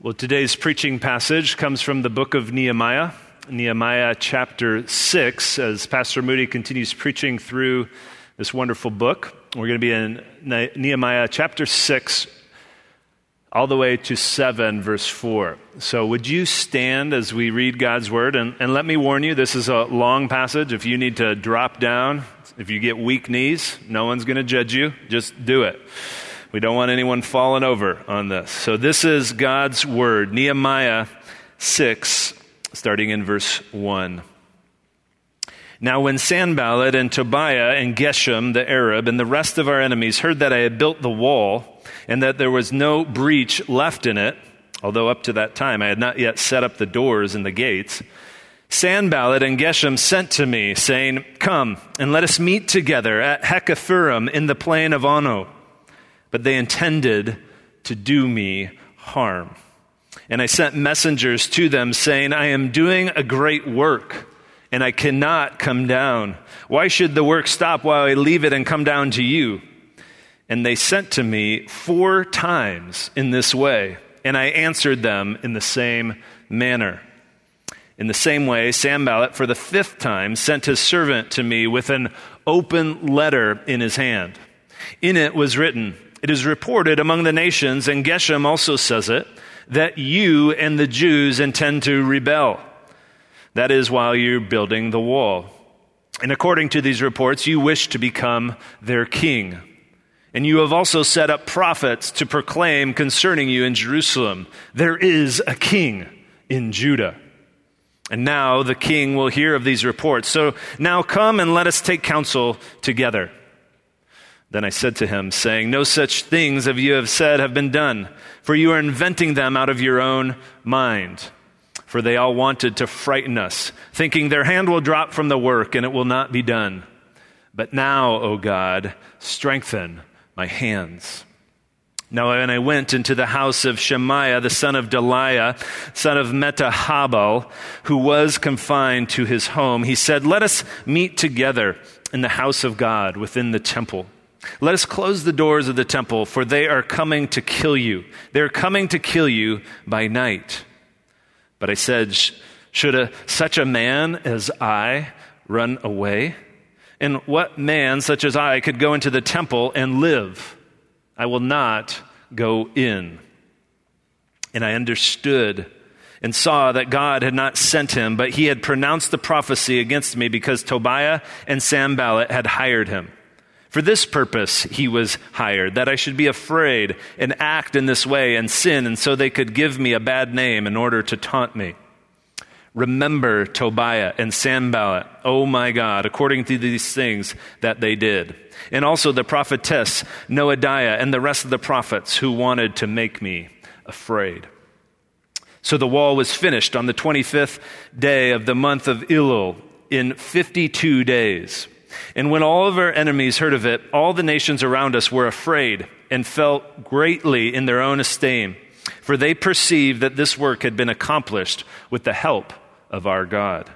Well, today's preaching passage comes from the book of Nehemiah, Nehemiah chapter 6, as Pastor Moody continues preaching through this wonderful book. We're going to be in Nehemiah chapter 6, all the way to 7, verse 4. So, would you stand as we read God's word? And, and let me warn you, this is a long passage. If you need to drop down, if you get weak knees, no one's going to judge you. Just do it. We don't want anyone falling over on this. So, this is God's word, Nehemiah 6, starting in verse 1. Now, when Sanballat and Tobiah and Geshem the Arab and the rest of our enemies heard that I had built the wall and that there was no breach left in it, although up to that time I had not yet set up the doors and the gates, Sanballat and Geshem sent to me, saying, Come and let us meet together at Hakkephirim in the plain of Ono but they intended to do me harm. And I sent messengers to them saying, I am doing a great work and I cannot come down. Why should the work stop while I leave it and come down to you? And they sent to me four times in this way, and I answered them in the same manner. In the same way, Sanballat, for the fifth time, sent his servant to me with an open letter in his hand. In it was written, it is reported among the nations, and Geshem also says it, that you and the Jews intend to rebel. That is while you're building the wall. And according to these reports, you wish to become their king. And you have also set up prophets to proclaim concerning you in Jerusalem there is a king in Judah. And now the king will hear of these reports. So now come and let us take counsel together. Then I said to him, saying, No such things as you have said have been done, for you are inventing them out of your own mind. For they all wanted to frighten us, thinking their hand will drop from the work and it will not be done. But now, O God, strengthen my hands. Now, when I went into the house of Shemaiah, the son of Delaiah, son of Mehetabel, who was confined to his home, he said, Let us meet together in the house of God within the temple. Let us close the doors of the temple, for they are coming to kill you. They are coming to kill you by night. But I said, Should a, such a man as I run away? And what man such as I could go into the temple and live? I will not go in. And I understood and saw that God had not sent him, but he had pronounced the prophecy against me because Tobiah and Sanballat had hired him. For this purpose he was hired, that I should be afraid and act in this way and sin, and so they could give me a bad name in order to taunt me. Remember Tobiah and Sanballat, oh my God, according to these things that they did. And also the prophetess Noadiah and the rest of the prophets who wanted to make me afraid. So the wall was finished on the 25th day of the month of Elul in 52 days. And when all of our enemies heard of it, all the nations around us were afraid and felt greatly in their own esteem, for they perceived that this work had been accomplished with the help of our God.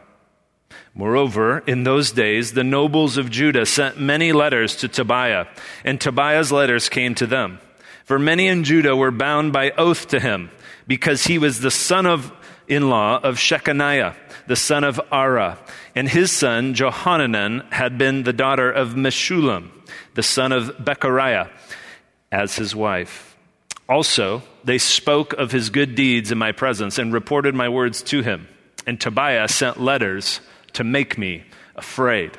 Moreover, in those days, the nobles of Judah sent many letters to Tobiah, and Tobiah's letters came to them. For many in Judah were bound by oath to him, because he was the son of in law of Shechaniah, the son of Arah, and his son Johanan had been the daughter of Meshullam, the son of Bechariah, as his wife. Also, they spoke of his good deeds in my presence and reported my words to him. And Tobiah sent letters to make me afraid.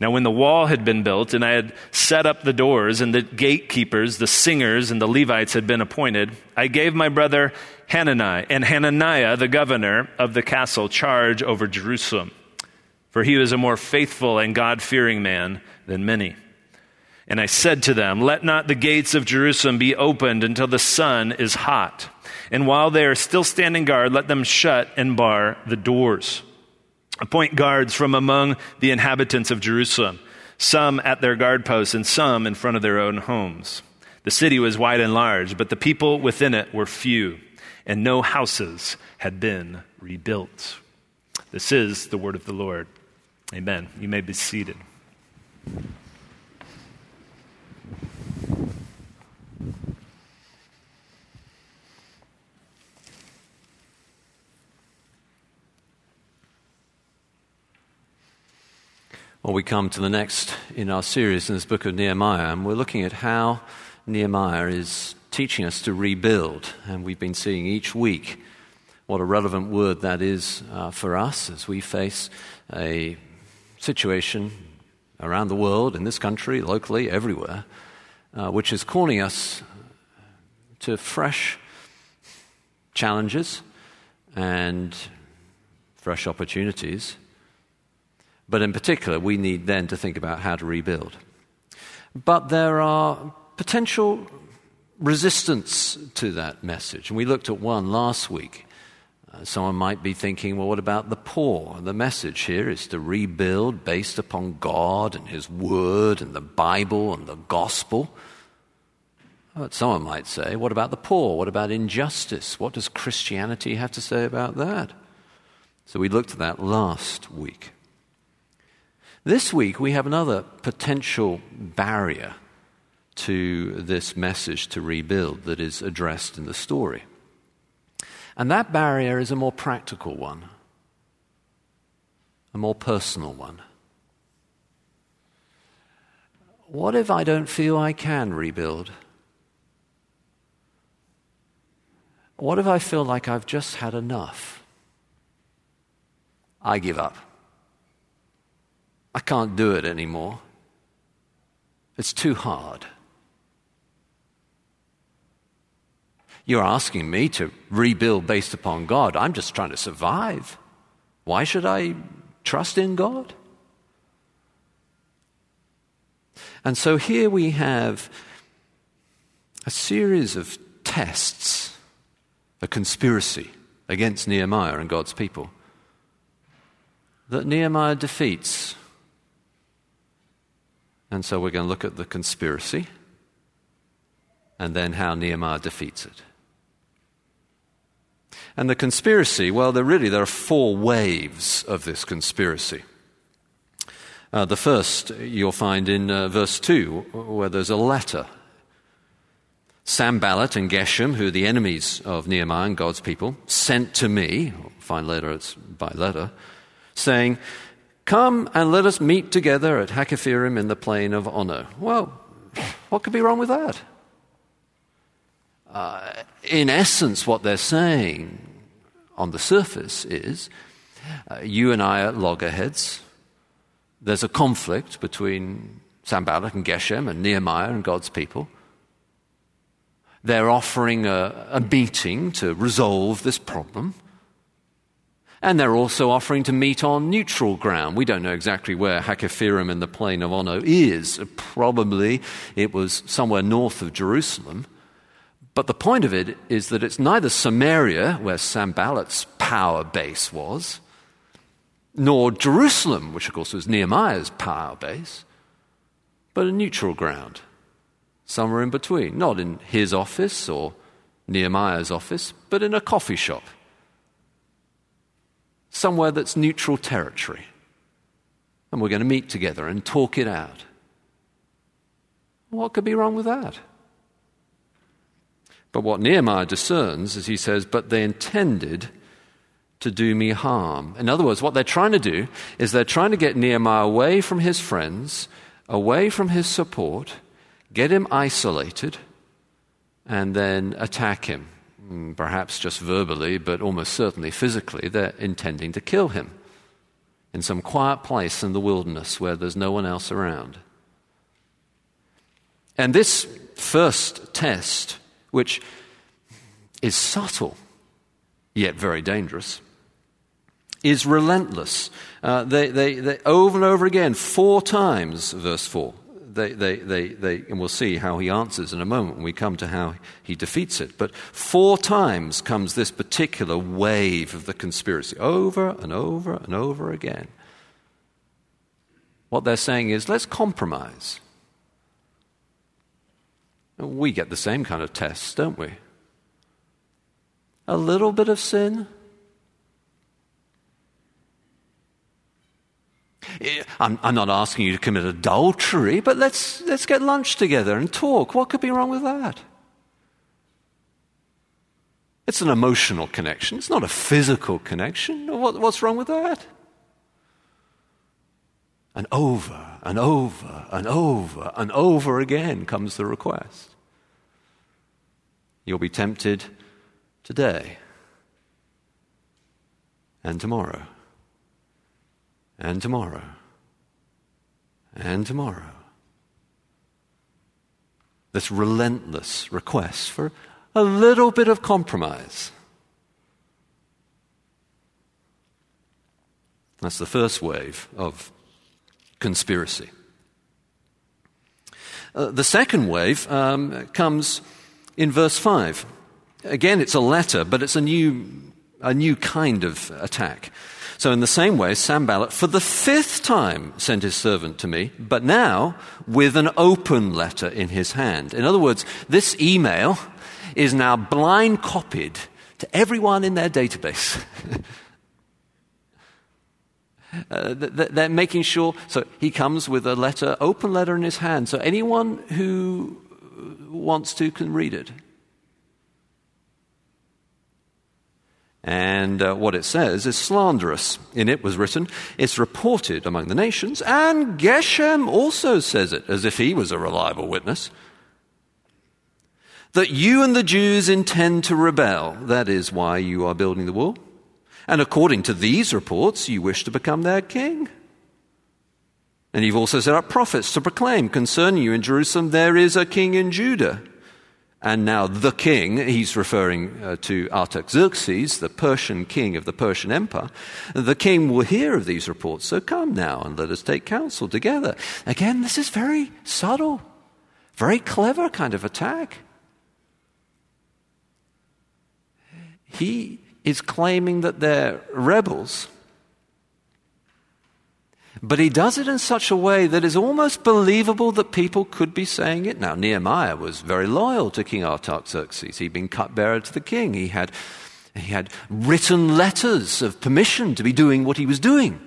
Now, when the wall had been built and I had set up the doors and the gatekeepers, the singers, and the Levites had been appointed, I gave my brother Hanani and Hananiah, the governor of the castle, charge over Jerusalem. For he was a more faithful and God fearing man than many. And I said to them, Let not the gates of Jerusalem be opened until the sun is hot. And while they are still standing guard, let them shut and bar the doors. Appoint guards from among the inhabitants of Jerusalem, some at their guard posts and some in front of their own homes. The city was wide and large, but the people within it were few, and no houses had been rebuilt. This is the word of the Lord. Amen. You may be seated. Well, we come to the next in our series in this book of Nehemiah, and we're looking at how Nehemiah is teaching us to rebuild. And we've been seeing each week what a relevant word that is uh, for us as we face a situation around the world, in this country, locally, everywhere, uh, which is calling us to fresh challenges and fresh opportunities. But in particular, we need then to think about how to rebuild. But there are potential resistance to that message. And we looked at one last week. Uh, someone might be thinking, well, what about the poor? The message here is to rebuild based upon God and His Word and the Bible and the gospel. But someone might say, what about the poor? What about injustice? What does Christianity have to say about that? So we looked at that last week. This week, we have another potential barrier to this message to rebuild that is addressed in the story. And that barrier is a more practical one, a more personal one. What if I don't feel I can rebuild? What if I feel like I've just had enough? I give up. I can't do it anymore. It's too hard. You're asking me to rebuild based upon God. I'm just trying to survive. Why should I trust in God? And so here we have a series of tests, a conspiracy against Nehemiah and God's people that Nehemiah defeats and so we're going to look at the conspiracy and then how Nehemiah defeats it. And the conspiracy, well, there really there are four waves of this conspiracy. Uh, the first you'll find in uh, verse 2, where there's a letter. Sanballat and Geshem, who are the enemies of Nehemiah and God's people, sent to me, find later it's by letter, saying, Come and let us meet together at Hakkephirim in the plain of Ono. Well, what could be wrong with that? Uh, in essence, what they're saying on the surface is uh, you and I are loggerheads. There's a conflict between Sanballat and Geshem and Nehemiah and God's people. They're offering a, a meeting to resolve this problem. And they're also offering to meet on neutral ground. We don't know exactly where Hakkephirim in the plain of Ono is. Probably it was somewhere north of Jerusalem. But the point of it is that it's neither Samaria, where Sanballat's power base was, nor Jerusalem, which of course was Nehemiah's power base, but a neutral ground, somewhere in between. Not in his office or Nehemiah's office, but in a coffee shop somewhere that's neutral territory. And we're going to meet together and talk it out. What could be wrong with that? But what Nehemiah discerns is he says, But they intended to do me harm. In other words, what they're trying to do is they're trying to get Nehemiah away from his friends, away from his support, get him isolated, and then attack him perhaps just verbally, but almost certainly physically, they're intending to kill him in some quiet place in the wilderness where there's no one else around. And this first test, which is subtle yet very dangerous, is relentless. Uh, they, they, they, over and over again, four times, verse 4, they, they, they, they, and we'll see how he answers in a moment when we come to how he defeats it. But four times comes this particular wave of the conspiracy, over and over and over again. What they're saying is, let's compromise. We get the same kind of tests, don't we? A little bit of sin, I'm, I'm, not asking you to commit adultery, but let's, let's get lunch together and talk. What could be wrong with that? It's an emotional connection, it's not a physical connection. What, what's wrong with that? And over and over and over and over again comes the request. You'll be tempted today and tomorrow and tomorrow and tomorrow. This relentless request for a little bit of compromise. That's the first wave of conspiracy. Uh, the second wave um, comes in verse 5. Again, it's a letter, but it's a new, a new kind of attack. So, in the same way, Sanballat, for the fifth time, sent his servant to me, but now with an open letter in his hand. In other words, this email is now blind copied to everyone in their database. Uh, they're making sure. So he comes with a letter, open letter in his hand, so anyone who wants to can read it. And uh, what it says is slanderous. In it was written, It's reported among the nations, and Geshem also says it, as if he was a reliable witness, that you and the Jews intend to rebel. That is why you are building the wall. And according to these reports, you wish to become their king. And you've also set up prophets to proclaim concerning you in Jerusalem, there is a king in Judah. And now the king, he's referring uh, to Artaxerxes, the Persian king of the Persian Empire. The king will hear of these reports, so come now and let us take counsel together. Again, this is very subtle, very clever kind of attack. He is claiming that they're rebels. But he does it in such a way that is almost believable that people could be saying it. Now, Nehemiah was very loyal to King Artaxerxes. He'd been cupbearer to the king. He had, he had written letters of permission to be doing what he was doing.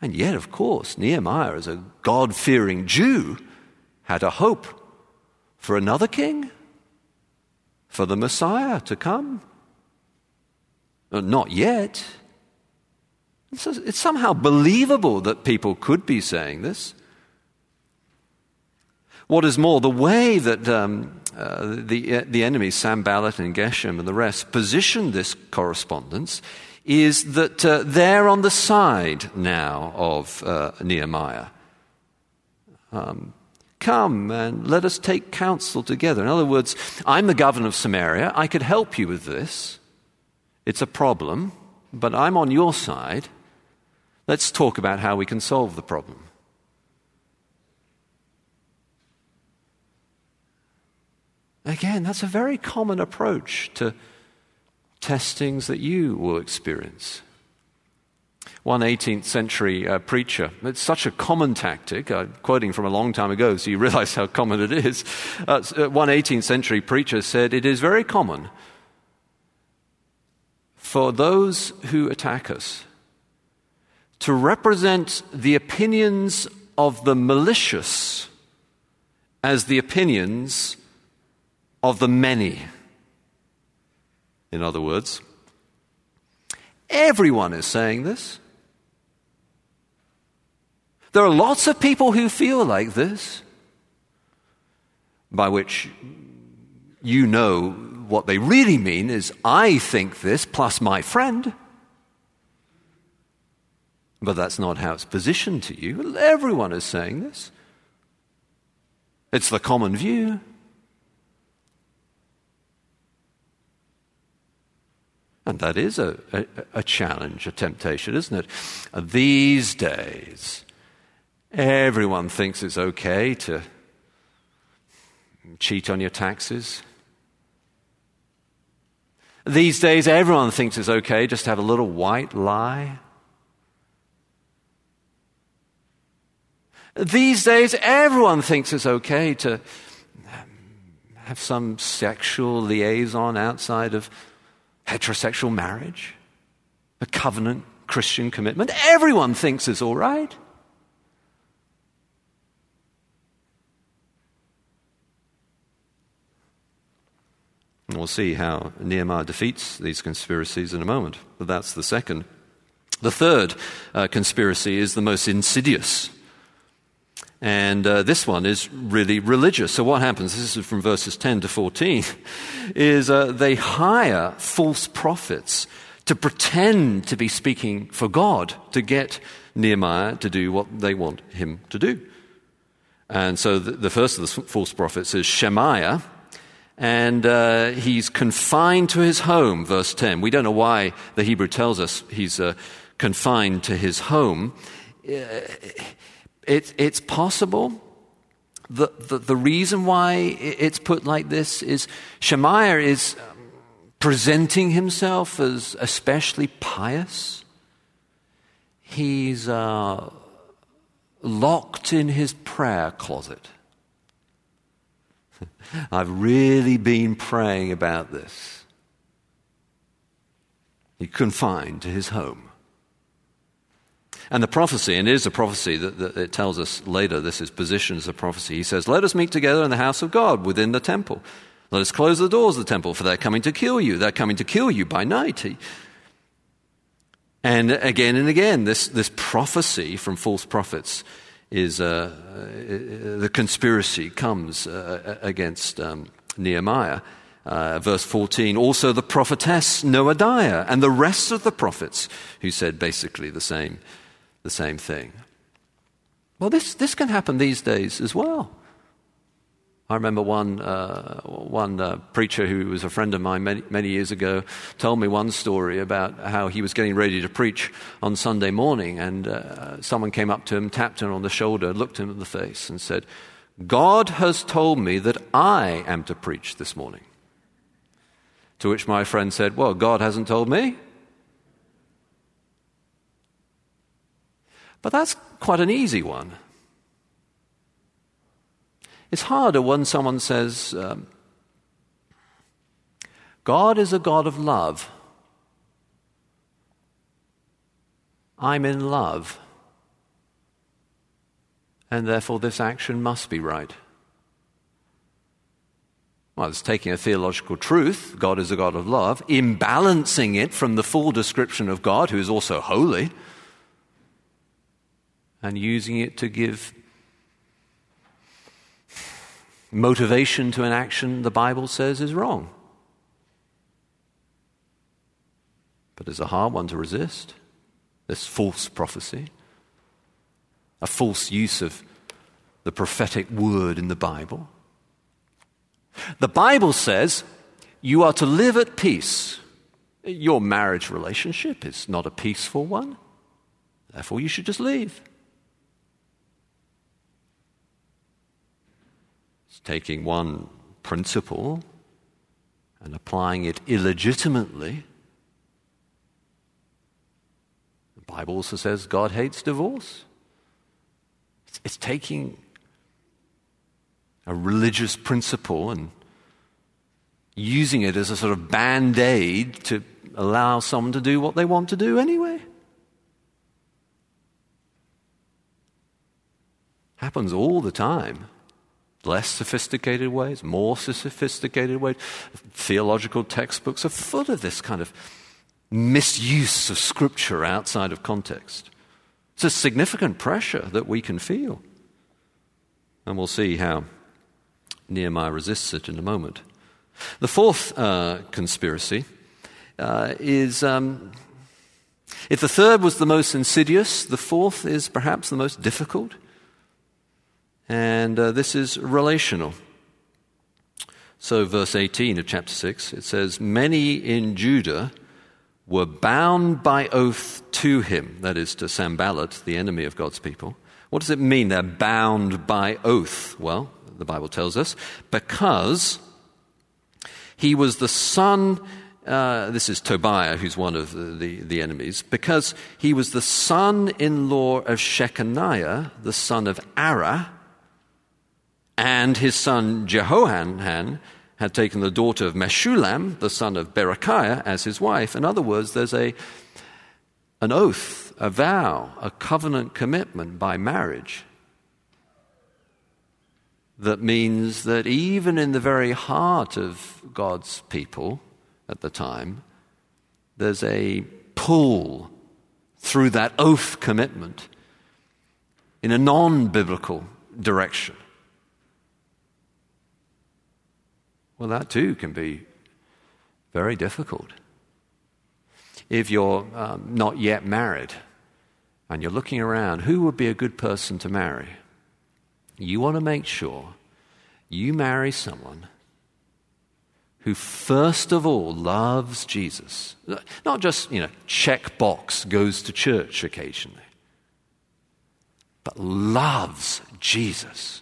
And yet, of course, Nehemiah, as a God fearing Jew, had a hope for another king, for the Messiah to come. Uh, not yet. It's somehow believable that people could be saying this. What is more, the way that um, uh, the, uh, the enemies, and Geshem and the rest, position this correspondence is that uh, they're on the side now of uh, Nehemiah. Um, Come and let us take counsel together. In other words, I'm the governor of Samaria. I could help you with this. It's a problem, but I'm on your side. Let's talk about how we can solve the problem. Again, that's a very common approach to testings that you will experience. One 18th century uh, preacher, it's such a common tactic, I'm quoting from a long time ago, so you realize how common it is. Uh, uh one 18th century preacher said, It is very common for those who attack us to represent the opinions of the malicious as the opinions of the many. In other words, everyone is saying this. There are lots of people who feel like this, by which you know what they really mean is, I think this plus my friend. But that's not how it's positioned to you. Everyone is saying this. It's the common view. And that is a, a, a, challenge, a temptation, isn't it? These days, everyone thinks it's okay to cheat on your taxes, these days, everyone thinks it's okay just to have a little white lie. These days, everyone thinks it's okay to have some sexual liaison outside of heterosexual marriage, a covenant Christian commitment. Everyone thinks it's all right. And we'll see how Nehemiah defeats these conspiracies in a moment. But that's the second The third uh, conspiracy is the most insidious. And uh, this one is really religious. So, what happens, this is from verses 10 to 14, is uh, they hire false prophets to pretend to be speaking for God to get Nehemiah to do what they want him to do. And so, the, the first of the false prophets is Shemaiah, and uh, he's confined to his home, verse 10. We don't know why the Hebrew tells us he's uh, confined to his home. It, it's possible. The, the, the, reason why it's put like this is Shemaiah is um, presenting himself as especially pious. He's uh, locked in his prayer closet. I've really been praying about this. He's confined to his home. And the prophecy, and it is a prophecy that, that, it tells us later, this is positioned as a prophecy. He says, Let us meet together in the house of God within the temple. Let us close the doors of the temple, for they're coming to kill you. They're coming to kill you by night. And again and again, this, this prophecy from false prophets is uh, uh, the conspiracy comes uh, against um, Nehemiah. Uh, verse 14, also the prophetess Noadiah and the rest of the prophets who said basically the same the same thing. Well, this, this can happen these days as well. I remember one, uh, one uh, preacher who was a friend of mine many, many years ago told me one story about how he was getting ready to preach on Sunday morning, and uh, someone came up to him, tapped him on the shoulder, looked him in the face, and said, God has told me that I am to preach this morning. To which my friend said, Well, God hasn't told me. But that's quite an easy one. It's harder when someone says, um, God is a God of love. I'm in love. And therefore, this action must be right. Well, it's taking a theological truth, God is a God of love, imbalancing it from the full description of God, who is also holy, and using it to give motivation to an action the Bible says is wrong. But it's a hard one to resist. This false prophecy, a false use of the prophetic word in the Bible. The Bible says you are to live at peace. Your marriage relationship is not a peaceful one. Therefore, you should just leave. Taking one principle and applying it illegitimately. The Bible also says God hates divorce. It's, it's taking a religious principle and using it as a sort of band aid to allow someone to do what they want to do anyway. Happens all the time less sophisticated ways, more sophisticated ways. Theological textbooks are full of this kind of misuse of Scripture outside of context. It's a significant pressure that we can feel. And we'll see how Nehemiah resists it in a moment. The fourth uh, conspiracy uh, is um, if the third was the most insidious, the fourth is perhaps the most difficult. And uh, this is relational. So, verse 18 of chapter 6, it says, Many in Judah were bound by oath to him, that is, to Sanballat, the enemy of God's people. What does it mean they're bound by oath? Well, the Bible tells us, because he was the son, uh, this is Tobiah, who's one of the, the, the enemies, because he was the son in law of Shechaniah, the son of Arah, and his son Jehohanan had taken the daughter of Meshullam, the son of Berechiah, as his wife. In other words, there's a, an oath, a vow, a covenant commitment by marriage that means that even in the very heart of God's people at the time, there's a pull through that oath commitment in a non biblical direction. Well, that too can be very difficult. If you're um, not yet married and you're looking around, who would be a good person to marry? You want to make sure you marry someone who first of all loves Jesus. Not just, you know, check box, goes to church occasionally, but loves Jesus.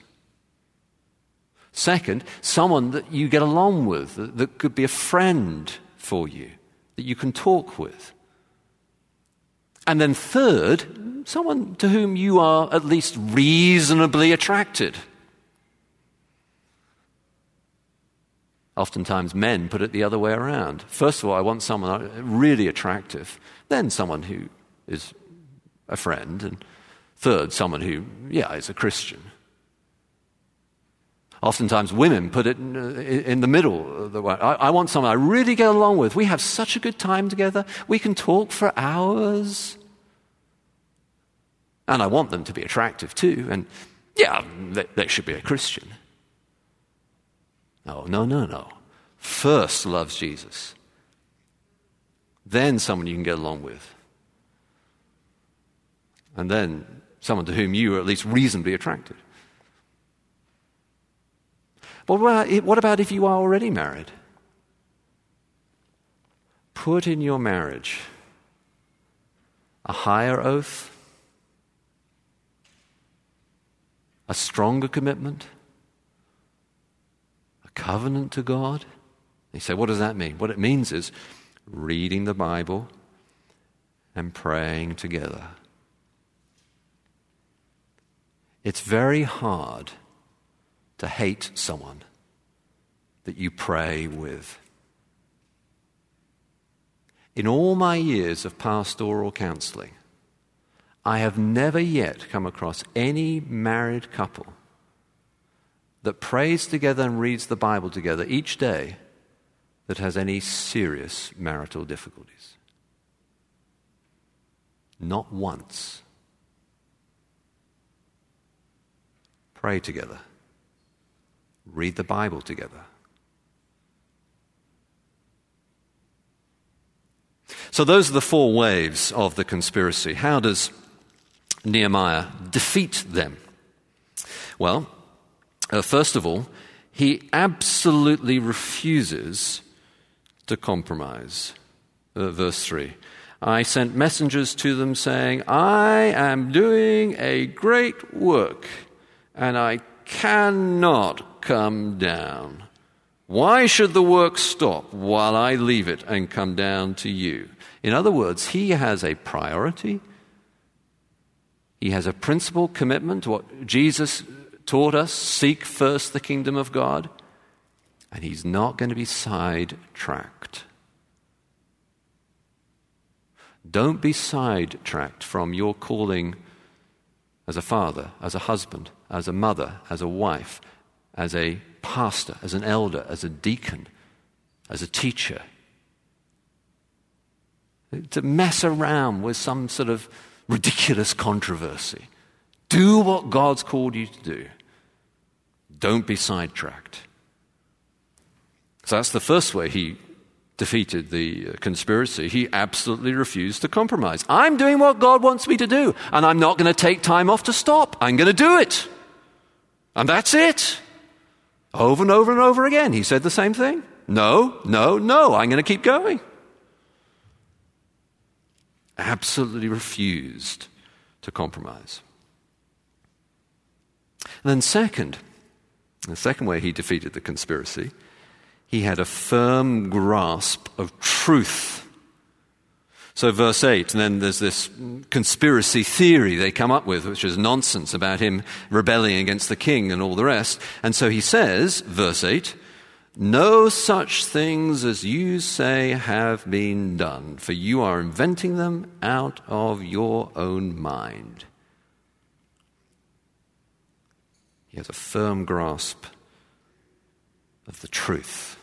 Second, someone that you get along with, that, could be a friend for you, that you can talk with. And then third, someone to whom you are at least reasonably attracted. Oftentimes, men put it the other way around. First of all, I want someone really attractive, then someone who is a friend, and third, someone who, yeah, is a Christian. Oftentimes, women put it in, in the middle. I, I want someone I really get along with. We have such a good time together. We can talk for hours. And I want them to be attractive too. And yeah, they, they should be a Christian. No, no, no, no. First loves Jesus. Then someone you can get along with. And then someone to whom you are at least reasonably attracted. What about if you are already married? Put in your marriage a higher oath, a stronger commitment a covenant to God? You say, what does that mean? What it means is reading the Bible and praying together. It's very hard to hate someone that you pray with. In all my years of pastoral counseling, I have never yet come across any married couple that prays together and reads the Bible together each day that has any serious marital difficulties. Not once. Pray together. Read the Bible together. So, those are the four waves of the conspiracy. How does Nehemiah defeat them? Well, uh, first of all, he absolutely refuses to compromise. Uh, verse 3. I sent messengers to them saying, I am doing a great work and I cannot come down. Why should the work stop while I leave it and come down to you? In other words, he has a priority. He has a principal commitment to what Jesus taught us seek first the kingdom of God, and he's not going to be sidetracked. Don't be sidetracked from your calling as a father, as a husband, as a mother, as a wife, as a pastor, as an elder, as a deacon, as a teacher. To mess around with some sort of ridiculous controversy. Do what God's called you to do. Don't be sidetracked. So that's the first way he defeated the uh, conspiracy. He absolutely refused to compromise. I'm doing what God wants me to do, and I'm not going to take time off to stop. I'm going to do it. And that's it. Over and over and over again, he said the same thing. No, no, no, I'm going to keep going. Absolutely refused to compromise. And then, second, the second way he defeated the conspiracy, he had a firm grasp of truth. So, verse 8, and then there's this conspiracy theory they come up with, which is nonsense about him rebelling against the king and all the rest. And so he says, verse 8, no such things as you say have been done, for you are inventing them out of your own mind. He has a firm grasp of the truth.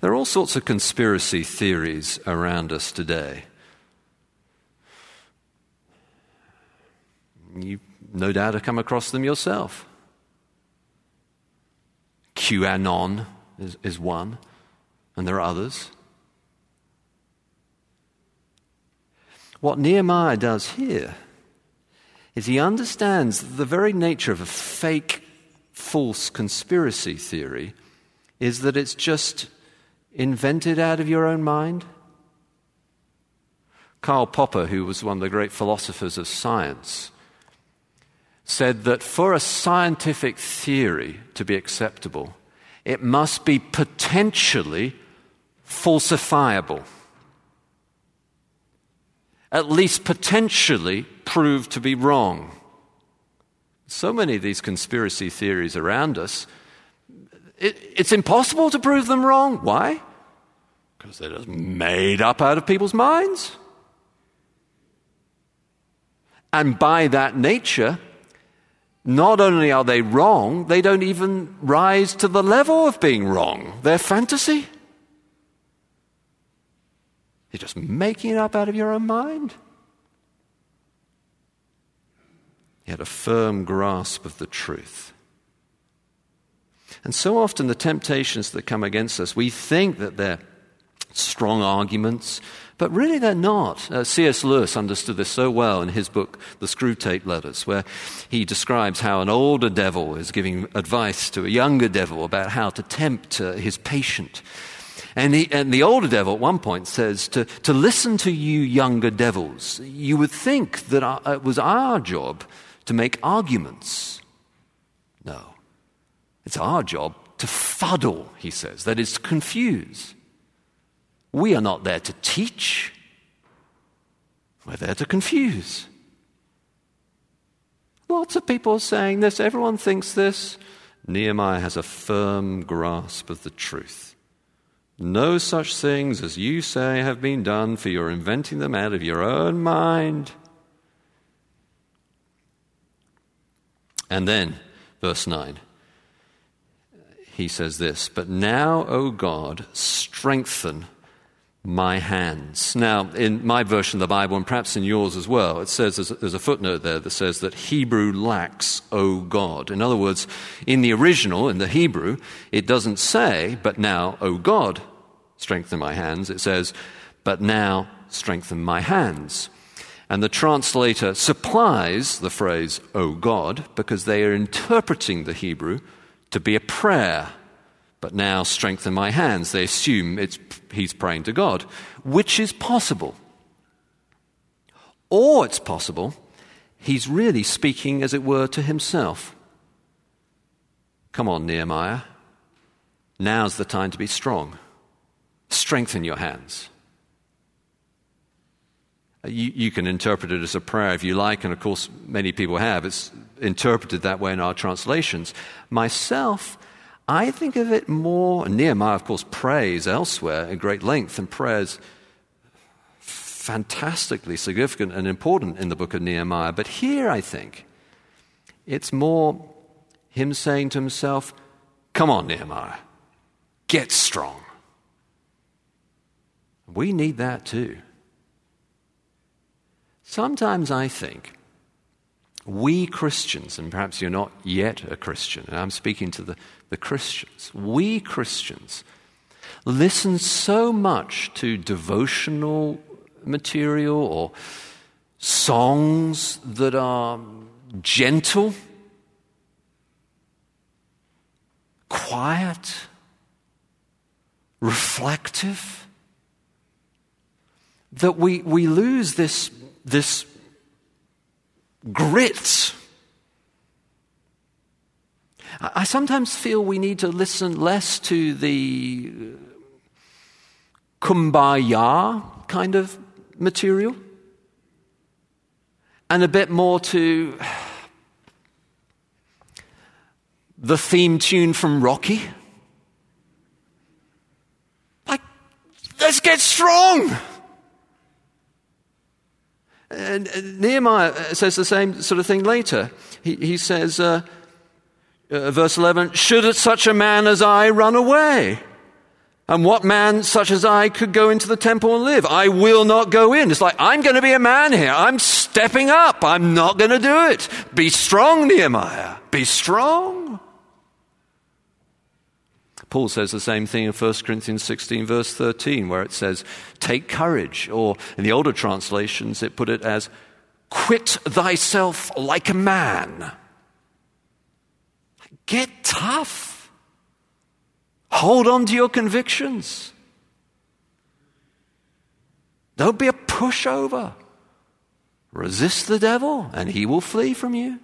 There are all sorts of conspiracy theories around us today. You no doubt have come across them yourself. QAnon is, is one, and there are others. What Nehemiah does here is he understands the very nature of a fake, false conspiracy theory is that it's just invented out of your own mind? Karl Popper, who was one of the great philosophers of science, said that for a scientific theory to be acceptable, it must be potentially falsifiable. At least potentially proved to be wrong. So many of these conspiracy theories around us it, it's impossible to prove them wrong. Why? Because they're just made up out of people's minds. And by that nature, not only are they wrong, they don't even rise to the level of being wrong. They're fantasy. You're just making it up out of your own mind. He had a firm grasp of the truth. And so often, the temptations that come against us, we think that they're strong arguments, but really they're not. Uh, C.S. Lewis understood this so well in his book, The Screwtape Letters, where he describes how an older devil is giving advice to a younger devil about how to tempt uh, his patient. And, he, and, the older devil at one point says, to, to listen to you younger devils, you would think that our, it was our job to make arguments. It's our job to fuddle, he says, that is, to confuse. We are not there to teach, we're there to confuse. Lots of people are saying this, everyone thinks this. Nehemiah has a firm grasp of the truth. No such things as you say have been done, for you're inventing them out of your own mind. And then, verse 9 he says this But now, O God, strengthen my hands. Now, in my version of the Bible, and perhaps in yours as well, it says there's a, there's a footnote there that says that Hebrew lacks, O God. In other words, in the original, in the Hebrew, it doesn't say, But now, O God, strengthen my hands. It says, But now, strengthen my hands. And the translator supplies the phrase, O God, because they are interpreting the Hebrew to be a prayer. But now strengthen my hands. They assume it's, he's praying to God, which is possible. Or it's possible he's really speaking, as it were, to himself. Come on, Nehemiah. Now's the time to be strong. Strengthen your hands. You, you, can interpret it as a prayer if you like, and of course, many people have. It's interpreted that way in our translations. Myself, I think of it more, Nehemiah, of course, prays elsewhere at great length, and prayers fantastically significant and important in the book of Nehemiah. But here, I think, it's more him saying to himself, Come on, Nehemiah, get strong. We need that too. Sometimes I think we Christians, and perhaps you're not yet a Christian, and I'm speaking to the, the Christians, we Christians listen so much to devotional material or songs that are gentle, quiet, reflective, that we, we lose this this grit. I sometimes feel we need to listen less to the kumbaya kind of material and a bit more to the theme tune from Rocky. Like, let's get strong. And Nehemiah says the same sort of thing later. He, he says, uh, uh, verse 11, Should such a man as I run away? And what man such as I could go into the temple and live? I will not go in. It's like, I'm going to be a man here. I'm stepping up. I'm not going to do it. Be strong, Nehemiah. Be strong. Paul says the same thing in 1 Corinthians 16, verse 13, where it says, Take courage. Or in the older translations, it put it as, Quit thyself like a man. Get tough. Hold on to your convictions. Don't be a pushover. Resist the devil, and he will flee from you.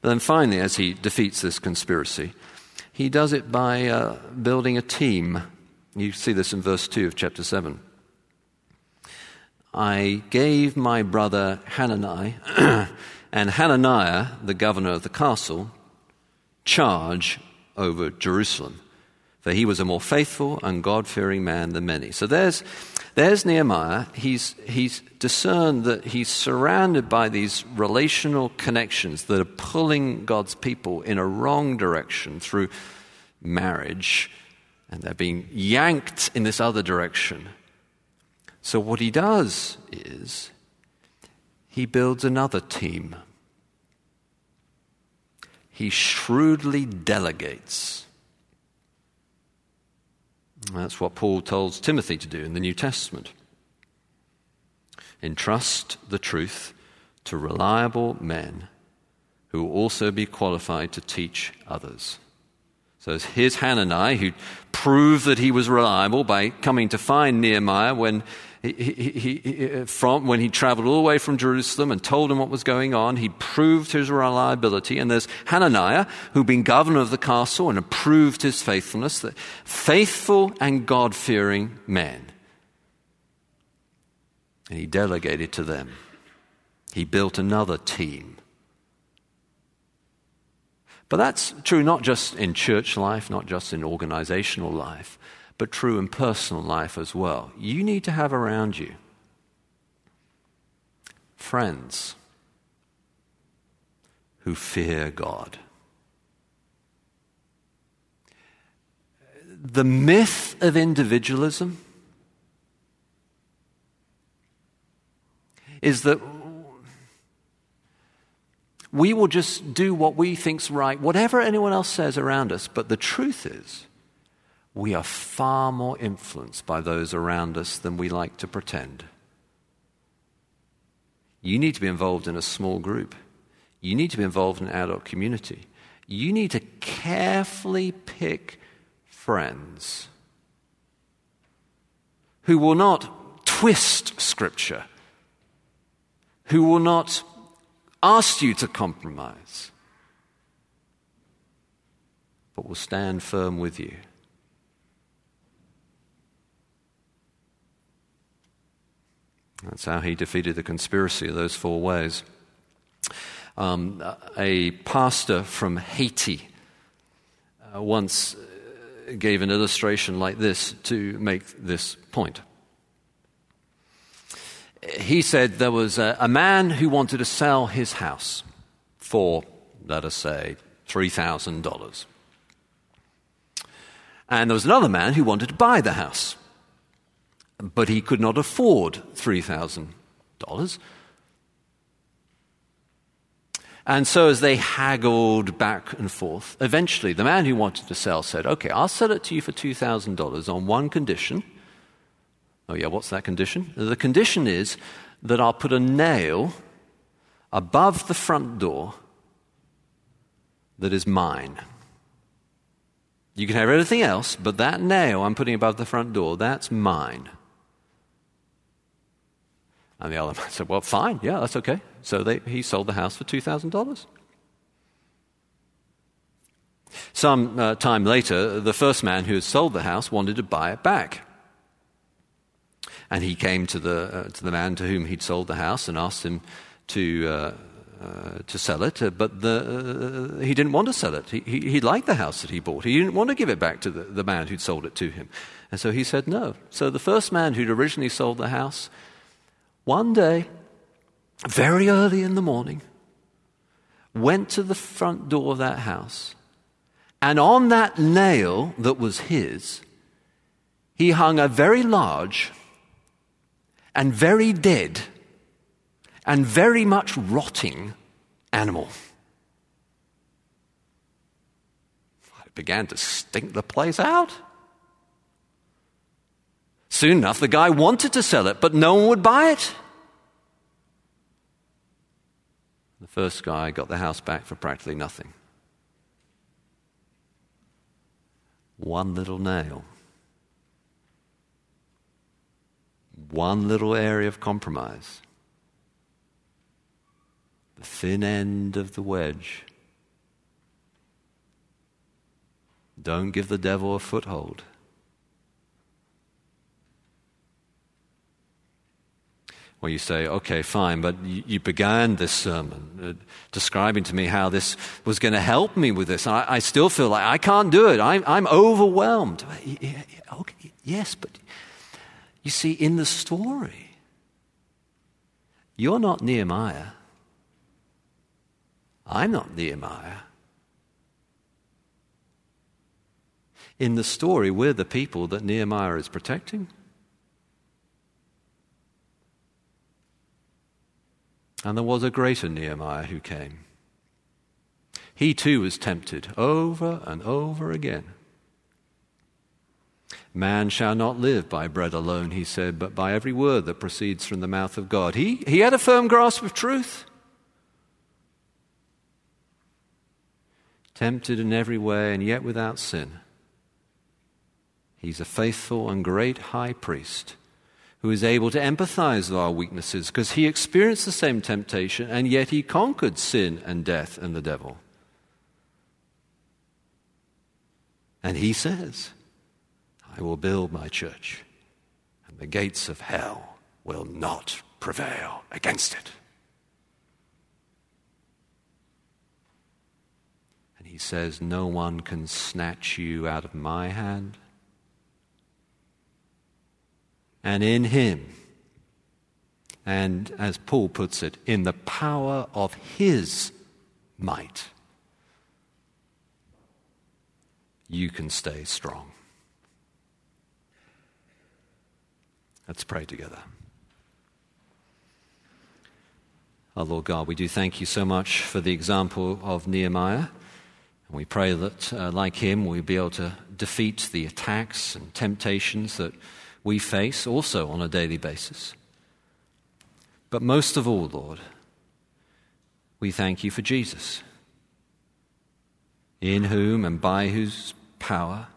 But then finally, as he defeats this conspiracy, he does it by uh, building a team. You see this in verse 2 of chapter 7. I gave my brother Hanani and Hananiah, the governor of the castle, charge over Jerusalem. For he was a more faithful and God fearing man than many. So there's, there's Nehemiah. He's, he's discerned that he's surrounded by these relational connections that are pulling God's people in a wrong direction through marriage, and they're being yanked in this other direction. So what he does is he builds another team. He shrewdly delegates. That's what Paul tells Timothy to do in the New Testament. Entrust the truth to reliable men who will also be qualified to teach others. So here's Hanani, who proved that he was reliable by coming to find Nehemiah when he, he, he, uh, from, when he traveled all the way from Jerusalem and told him what was going on, he proved his reliability. And there's Hananiah, who'd been governor of the castle and approved his faithfulness. The Faithful and God fearing man. And he delegated to them. He built another team. But that's true not just in church life, not just in organizational life but true in personal life as well. You need to have around you friends who fear God. The myth of individualism is that we will just do what we think's right, whatever anyone else says around us. But the truth is, we are far more influenced by those around us than we like to pretend. You need to be involved in a small group. You need to be involved in an adult community. You need to carefully pick friends who will not twist Scripture, who will not ask you to compromise, but will stand firm with you. That's how he defeated the conspiracy, those four ways. Um, a pastor from Haiti uh, once uh, gave an illustration like this to make this point. He said there was a, a man who wanted to sell his house for, let us say, $3,000. And there was another man who wanted to buy the house but he could not afford $3,000. And so, as they haggled back and forth, eventually the man who wanted to sell said, Okay, I'll sell it to you for $2,000 on one condition. Oh, yeah, what's that condition? The condition is that I'll put a nail above the front door that is mine. You can have everything else, but that nail I'm putting above the front door, that's mine. And the other man said, Well, fine, yeah, that's okay. So they, he sold the house for $2,000. Some uh, time later, the first man who had sold the house wanted to buy it back. And he came to the, uh, to the man to whom he'd sold the house and asked him to, uh, uh to sell it, uh, but the, uh, he didn't want to sell it. He, he, he, liked the house that he bought. He didn't want to give it back to the, the man who'd sold it to him. And so he said no. So the first man who'd originally sold the house one day, very early in the morning, went to the front door of that house And on that nail that was his, he hung a very large and very dead and very much rotting animal. It began to stink the place out. Soon enough, the guy wanted to sell it, but no one would buy it. The first guy got the house back for practically nothing. One little nail. One little area of compromise. The thin end of the wedge. Don't give the devil a foothold. Well, you say, okay, fine, but you began this sermon uh, describing to me how this was going to help me with this. I, I, still feel like I can't do it. I'm, I'm overwhelmed. Okay, yes, but you see, in the story, you're not Nehemiah. I'm not Nehemiah. In the story, we're the people that Nehemiah is protecting. And there was a greater Nehemiah who came. He too was tempted over and over again. Man shall not live by bread alone, he said, but by every word that proceeds from the mouth of God. He, he had a firm grasp of truth. Tempted in every way and yet without sin. He's a faithful and great high priest who is able to empathize with our weaknesses because he experienced the same temptation and yet he conquered sin and death and the devil. And he says, I will build my church, and the gates of hell will not prevail against it. And he says, No one can snatch you out of my hand and in Him. And as Paul puts it, in the power of His might, you can stay strong. Let's pray together. Our Lord God, we do thank you so much for the example of Nehemiah. And we pray that, uh, like him, we'll be able to defeat the attacks and temptations that we face also on a daily basis. But most of all, Lord, we thank you for Jesus, in whom and by whose power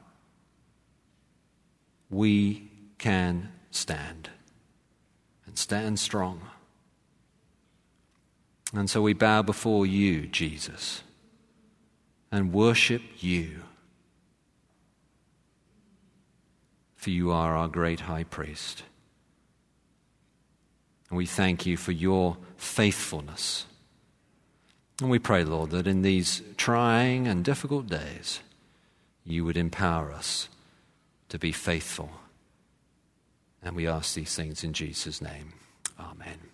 we can stand and stand strong. And so we bow before you, Jesus, and worship you for you are our great high priest. And we thank you for your faithfulness. And we pray, Lord, that in these trying and difficult days, you would empower us to be faithful. And we ask these things in Jesus' name. Amen.